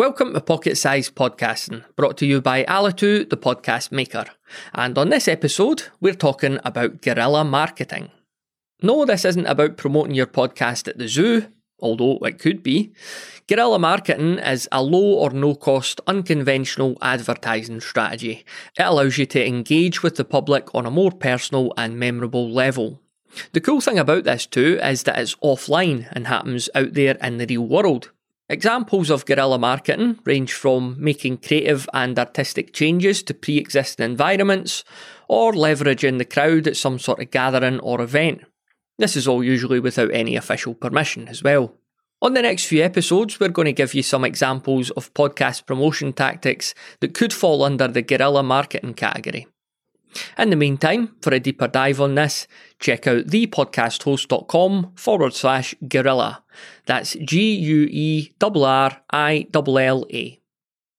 Welcome to Pocket Size Podcasting, brought to you by Alitu, the podcast maker. And on this episode, we're talking about guerrilla marketing. No, this isn't about promoting your podcast at the zoo, although it could be. Guerrilla marketing is a low or no cost, unconventional advertising strategy. It allows you to engage with the public on a more personal and memorable level. The cool thing about this too is that it's offline and happens out there in the real world. Examples of guerrilla marketing range from making creative and artistic changes to pre existing environments, or leveraging the crowd at some sort of gathering or event. This is all usually without any official permission as well. On the next few episodes, we're going to give you some examples of podcast promotion tactics that could fall under the guerrilla marketing category. In the meantime, for a deeper dive on this, check out thepodcasthost.com forward slash guerrilla. That's G U E R R I L L A.